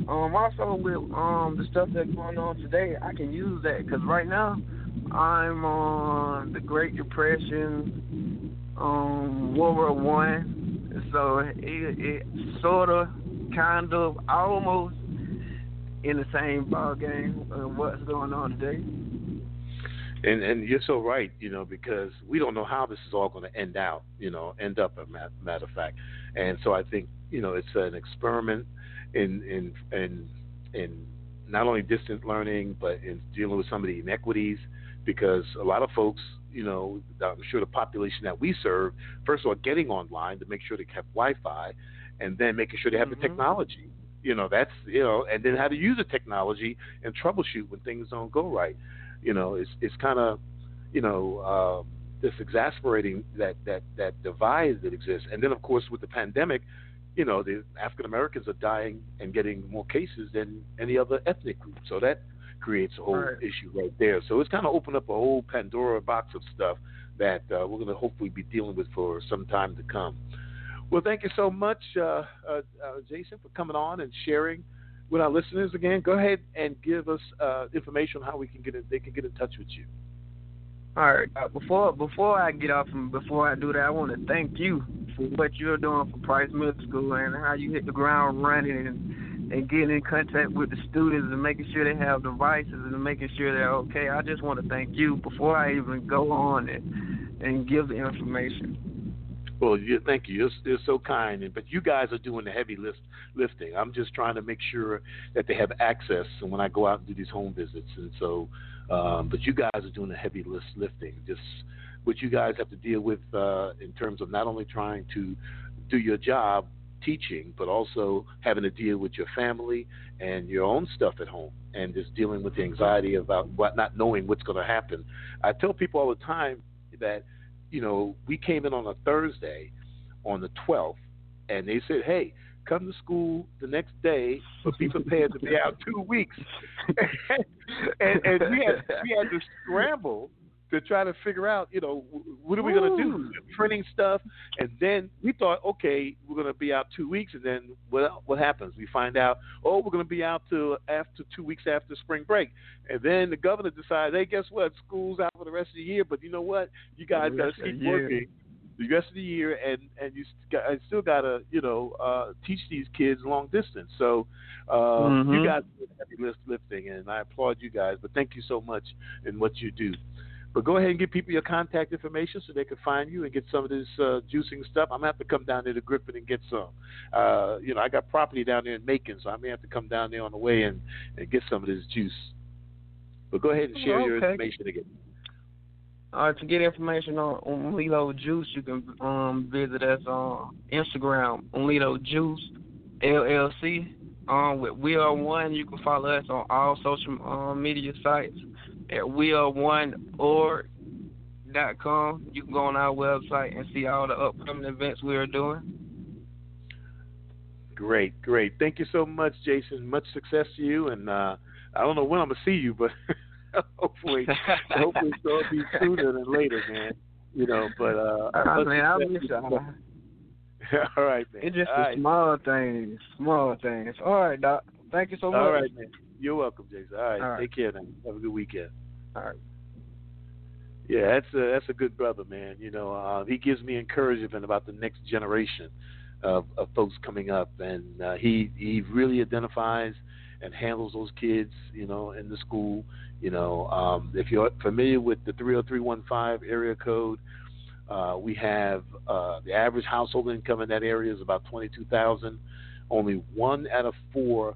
Um, also with um the stuff that's going on today, I can use that because right now I'm on the Great Depression, um, World War One, so it, it sort of, kind of, almost in the same ball game what's going on today. And and you're so right, you know, because we don't know how this is all going to end out, you know, end up a matter of fact. And so I think you know it's an experiment in in in in not only distant learning but in dealing with some of the inequities because a lot of folks you know I'm sure the population that we serve first of all getting online to make sure they have Wi-Fi and then making sure they have mm-hmm. the technology you know that's you know and then how to use the technology and troubleshoot when things don't go right you know, it's it's kind of, you know, uh, this exasperating that that that divide that exists. And then of course with the pandemic, you know, the African Americans are dying and getting more cases than any other ethnic group. So that creates a whole right. issue right there. So it's kind of opened up a whole Pandora box of stuff that uh, we're going to hopefully be dealing with for some time to come. Well, thank you so much, uh, uh, uh Jason, for coming on and sharing with our listeners again, go ahead and give us uh, information on how we can get in, they can get in touch with you. All right. Uh, before before I get off and before I do that, I want to thank you for what you're doing for Price Middle School and how you hit the ground running and and getting in contact with the students and making sure they have devices and making sure they're okay. I just want to thank you before I even go on and and give the information. Well, you, thank you. You're, you're so kind, but you guys are doing the heavy lift, lifting. I'm just trying to make sure that they have access, and when I go out and do these home visits, and so, um, but you guys are doing the heavy lift, lifting. Just what you guys have to deal with uh, in terms of not only trying to do your job teaching, but also having to deal with your family and your own stuff at home, and just dealing with the anxiety about what not knowing what's going to happen. I tell people all the time that you know, we came in on a Thursday on the 12th, and they said, hey, come to school the next day, but be prepared to be out two weeks. and, and we had we had to scramble to try to figure out, you know, what are we going to do? Printing stuff, and then we thought, okay, we're going to be out two weeks, and then what what happens? We find out, oh, we're going to be out to after two weeks after spring break, and then the governor decides, hey, guess what? School's out for the rest of the year, but you know what? You guys got to keep working the rest of the year, and and you got, I still got to you know uh, teach these kids long distance. So uh, mm-hmm. you guys are heavy lifting, and I applaud you guys. But thank you so much in what you do. But go ahead and give people your contact information so they can find you and get some of this uh, juicing stuff. I'm gonna have to come down there to Griffin and get some. Uh, you know, I got property down there in Macon, so I may have to come down there on the way and, and get some of this juice. But go ahead and share okay. your information again. Uh, to get information on, on Lilo Juice, you can um, visit us on Instagram, Lilo Juice LLC. Um, with We Are One, you can follow us on all social um, media sites at weareoneorg.com. You can go on our website and see all the upcoming events we are doing. Great, great. Thank you so much, Jason. Much success to you. And uh, I don't know when I'm going to see you, but hopefully, hopefully it'll be sooner than later, man. You know, but uh, I man, I miss y'all. All right, man. It's just All the right. small things, small things. All right, Doc. Thank you so much. All right, man. You're welcome, Jason. All right, All right. take care, man. Have a good weekend. All right. Yeah, that's a that's a good brother, man. You know, uh, he gives me encouragement about the next generation of, of folks coming up, and uh, he he really identifies and handles those kids, you know, in the school. You know, um, if you're familiar with the 30315 area code, uh, we have uh, the average household income in that area is about 22,000. Only one out of four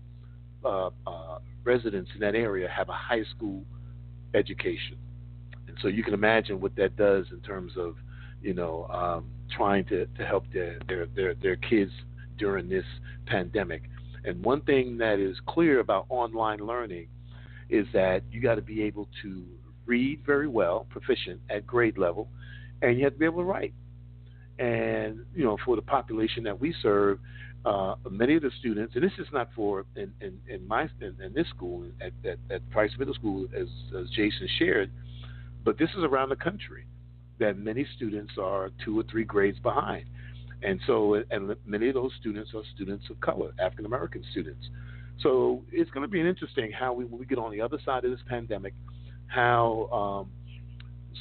uh, uh, residents in that area have a high school education. And so you can imagine what that does in terms of, you know, um, trying to, to help their, their, their, their kids during this pandemic. And one thing that is clear about online learning is that you got to be able to read very well, proficient at grade level, and you have to be able to write. And, you know, for the population that we serve, uh, many of the students, and this is not for in, in, in my in, in this school at, at, at Price Middle School, as, as Jason shared, but this is around the country that many students are two or three grades behind. And so, and many of those students are students of color, African American students. So it's going to be interesting how we, when we get on the other side of this pandemic, how um,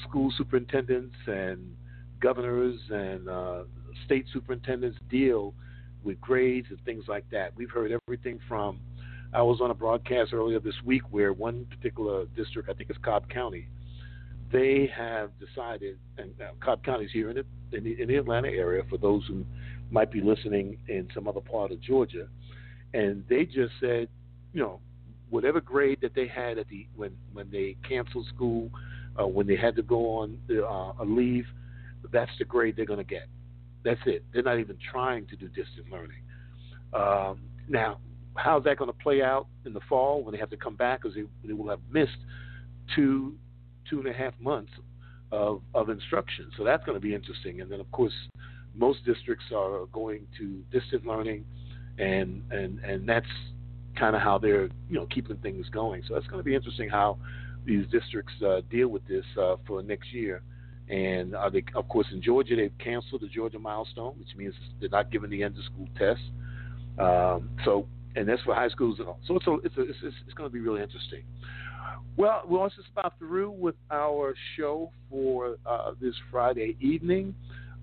school superintendents and governors and uh, state superintendents deal with grades and things like that. We've heard everything from. I was on a broadcast earlier this week where one particular district, I think it's Cobb County, they have decided, and uh, Cobb County is here in the, in the, in the Atlanta area for those who might be listening in some other part of Georgia, and they just said, you know, whatever grade that they had at the when when they canceled school, uh, when they had to go on uh, a leave, that's the grade they're going to get. That's it. They're not even trying to do distant learning. Um, now, how's that going to play out in the fall when they have to come back? Because they, they will have missed two two and a half months of, of instruction. So that's going to be interesting. And then, of course, most districts are going to distant learning, and and and that's kind of how they're you know keeping things going. So that's going to be interesting how these districts uh, deal with this uh, for next year. And are they, of course, in Georgia, they've canceled the Georgia milestone, which means they're not giving the end of school test. Um, so, and that's for high schools and all. So it's it's, a, it's, it's going to be really interesting. Well, we're also about through with our show for uh, this Friday evening.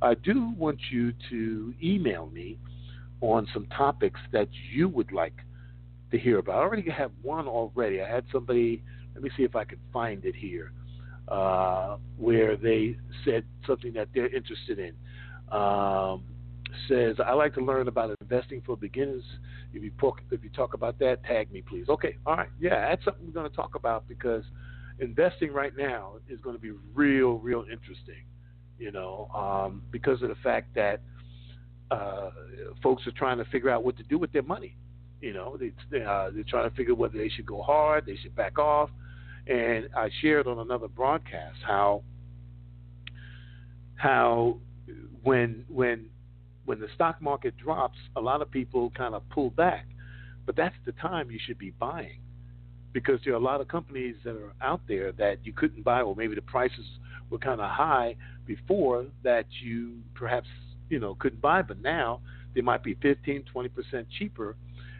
I do want you to email me on some topics that you would like to hear about. I already have one already. I had somebody, let me see if I can find it here, uh, where they said something that they're interested in. Um, says, I like to learn about investing for beginners. If you talk, if you talk about that, tag me, please. Okay, all right, yeah, that's something we're going to talk about because investing right now is going to be real, real interesting. You know, um, because of the fact that uh, folks are trying to figure out what to do with their money. You know, they, uh, they're trying to figure whether they should go hard, they should back off. And I shared on another broadcast how how when when when the stock market drops, a lot of people kind of pull back. But that's the time you should be buying because there are a lot of companies that are out there that you couldn't buy, or maybe the prices were kind of high before that you perhaps you know couldn't buy, but now they might be 15, 20 percent cheaper,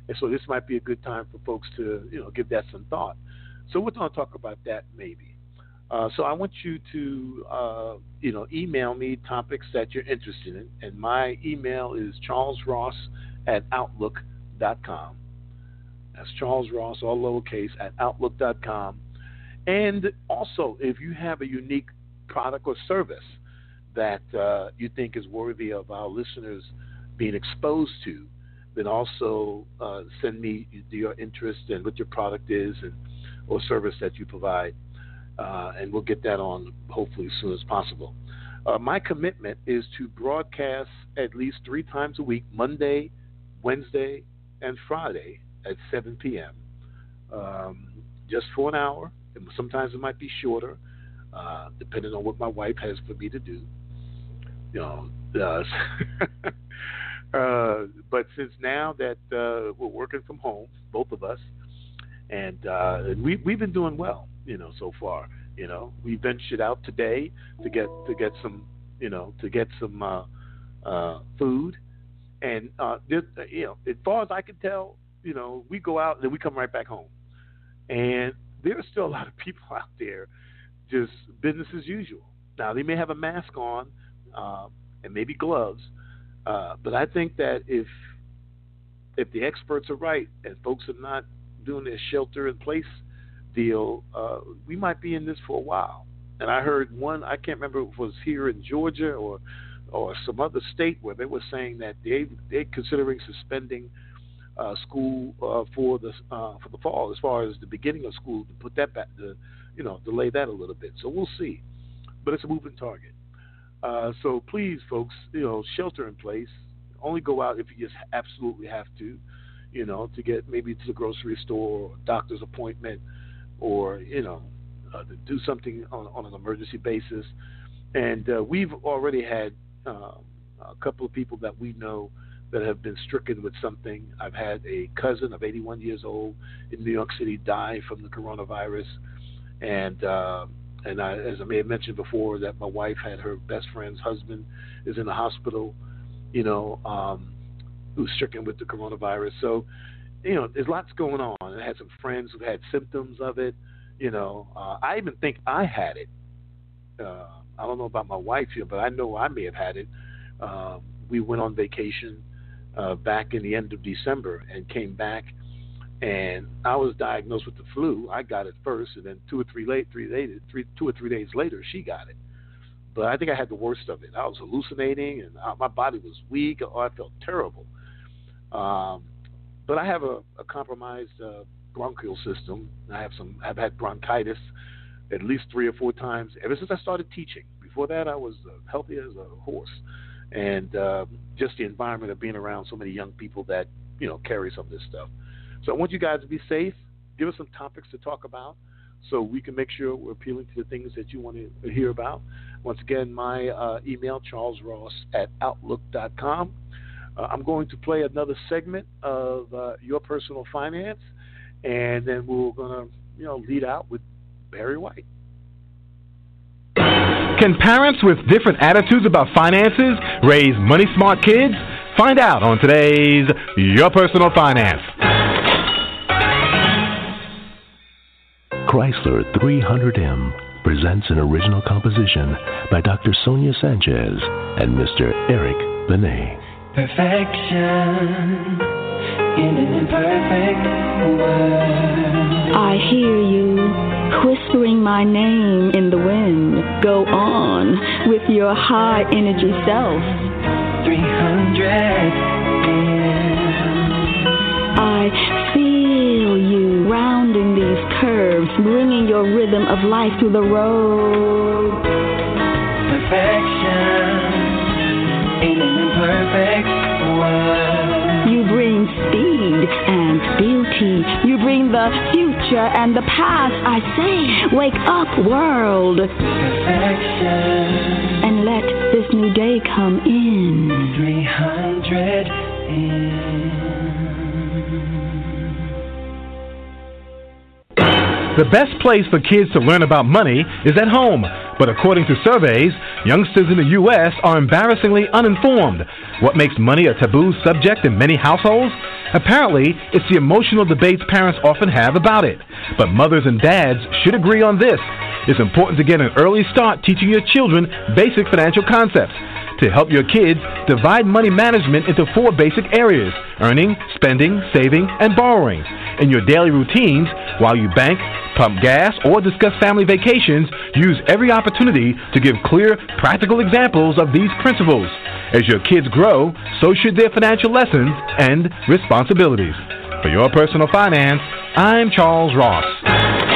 and so this might be a good time for folks to you know give that some thought. So we're going to talk about that maybe. Uh, so I want you to, uh, you know, email me topics that you're interested in, and my email is charlesross at outlook.com. That's Charles Ross, all lowercase, at outlook.com. And also, if you have a unique product or service that uh, you think is worthy of our listeners being exposed to, then also uh, send me your interest and what your product is and or service that you provide uh, and we'll get that on hopefully as soon as possible. Uh, my commitment is to broadcast at least three times a week Monday, Wednesday, and Friday at 7 p.m. Um, just for an hour. Sometimes it might be shorter, uh, depending on what my wife has for me to do. You know, uh, but since now that uh, we're working from home, both of us, and uh, we we've been doing well, you know, so far. You know, we ventured out today to get to get some, you know, to get some uh, uh, food, and uh, this, you know, as far as I can tell, you know, we go out and then we come right back home, and there are still a lot of people out there, just business as usual. Now they may have a mask on, uh, and maybe gloves, uh, but I think that if if the experts are right and folks are not doing this shelter in place deal, uh, we might be in this for a while. And I heard one, I can't remember if it was here in Georgia or or some other state where they were saying that they they're considering suspending uh, school uh, for the uh, for the fall as far as the beginning of school to put that back to you know delay that a little bit. So we'll see, but it's a moving target. Uh, so please, folks, you know, shelter in place. Only go out if you just absolutely have to, you know, to get maybe to the grocery store or doctor's appointment or you know uh, to do something on, on an emergency basis. And uh, we've already had uh, a couple of people that we know that have been stricken with something. I've had a cousin of 81 years old in New York City die from the coronavirus, and uh, and I, as I may have mentioned before, that my wife had her best friend's husband is in the hospital, you know, um, who's stricken with the coronavirus. So you know, there's lots going on. I had some friends who had symptoms of it. You know, uh, I even think I had it. Uh, I don't know about my wife here, but I know I may have had it. Um, we went on vacation uh, back in the end of December and came back, and I was diagnosed with the flu. I got it first, and then two or three late, three later, three, two or three days later, she got it. But I think I had the worst of it. I was hallucinating, and I, my body was weak. Oh, I felt terrible. Um, but I have a, a compromised uh, bronchial system. I have some. I've had bronchitis at least three or four times ever since I started teaching. Before that, I was uh, healthy as a horse, and uh, just the environment of being around so many young people that you know carry some of this stuff. So I want you guys to be safe. Give us some topics to talk about, so we can make sure we're appealing to the things that you want to hear about. Once again, my uh, email charlesross at outlook.com. Uh, I'm going to play another segment of uh, your personal finance, and then we're going to, you know, lead out with Barry White. Can parents with different attitudes about finances raise money smart kids? Find out on today's Your Personal Finance. Chrysler 300M presents an original composition by Dr. Sonia Sanchez and Mr. Eric Benet. Perfection in an imperfect world. I hear you whispering my name in the wind. Go on with your high energy self. 300 I feel you rounding these curves, bringing your rhythm of life to the road. Perfection imperfect world. You bring speed and beauty. You bring the future and the past. I say, wake up, world. Perfection And let this new day come in. 300 in. The best place for kids to learn about money is at home. But according to surveys, youngsters in the U.S. are embarrassingly uninformed. What makes money a taboo subject in many households? Apparently, it's the emotional debates parents often have about it. But mothers and dads should agree on this. It's important to get an early start teaching your children basic financial concepts. To help your kids, divide money management into four basic areas earning, spending, saving, and borrowing. In your daily routines, while you bank, pump gas, or discuss family vacations, use every opportunity to give clear, practical examples of these principles. As your kids grow, so should their financial lessons and responsibilities. For your personal finance, I'm Charles Ross.